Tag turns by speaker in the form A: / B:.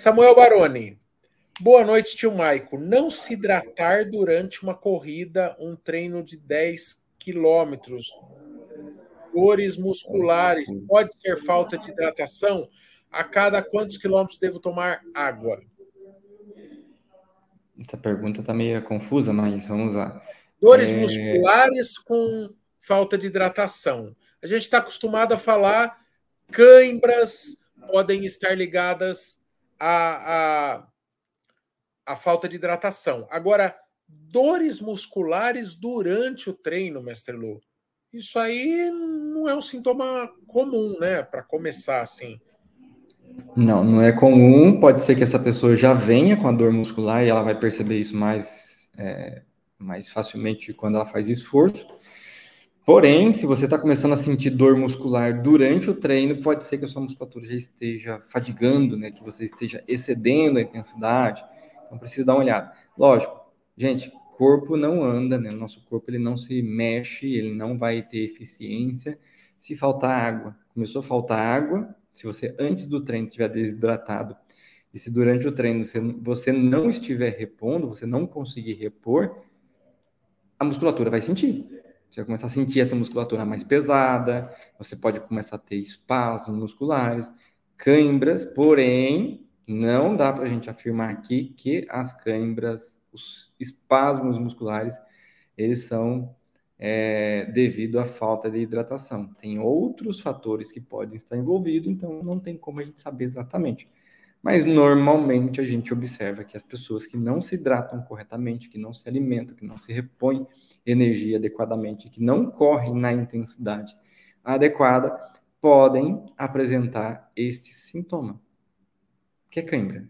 A: Samuel Baroni. Boa noite, tio Maico. Não se hidratar durante uma corrida, um treino de 10 quilômetros. Dores musculares. Pode ser falta de hidratação? A cada quantos quilômetros devo tomar água?
B: Essa pergunta está meio confusa, mas vamos lá.
A: Dores é... musculares com falta de hidratação. A gente está acostumado a falar cãibras podem estar ligadas à, à, à falta de hidratação. Agora, dores musculares durante o treino, mestre Lu, isso aí não é um sintoma comum, né? Para começar assim.
B: Não, não é comum. Pode ser que essa pessoa já venha com a dor muscular e ela vai perceber isso mais, é, mais facilmente quando ela faz esforço. Porém, se você está começando a sentir dor muscular durante o treino, pode ser que a sua musculatura já esteja fadigando, né? Que você esteja excedendo a intensidade. Então precisa dar uma olhada. Lógico, gente, corpo não anda, né? Nosso corpo ele não se mexe, ele não vai ter eficiência se faltar água. Começou a faltar água, se você antes do treino estiver desidratado e se durante o treino você, não estiver repondo, você não conseguir repor, a musculatura vai sentir. Você vai começar a sentir essa musculatura mais pesada, você pode começar a ter espasmos musculares, cãibras, porém, não dá para a gente afirmar aqui que as cãibras, os espasmos musculares, eles são é, devido à falta de hidratação. Tem outros fatores que podem estar envolvidos, então não tem como a gente saber exatamente. Mas normalmente a gente observa que as pessoas que não se hidratam corretamente, que não se alimentam, que não se repõem energia adequadamente, que não correm na intensidade adequada, podem apresentar este sintoma, que é cãibra.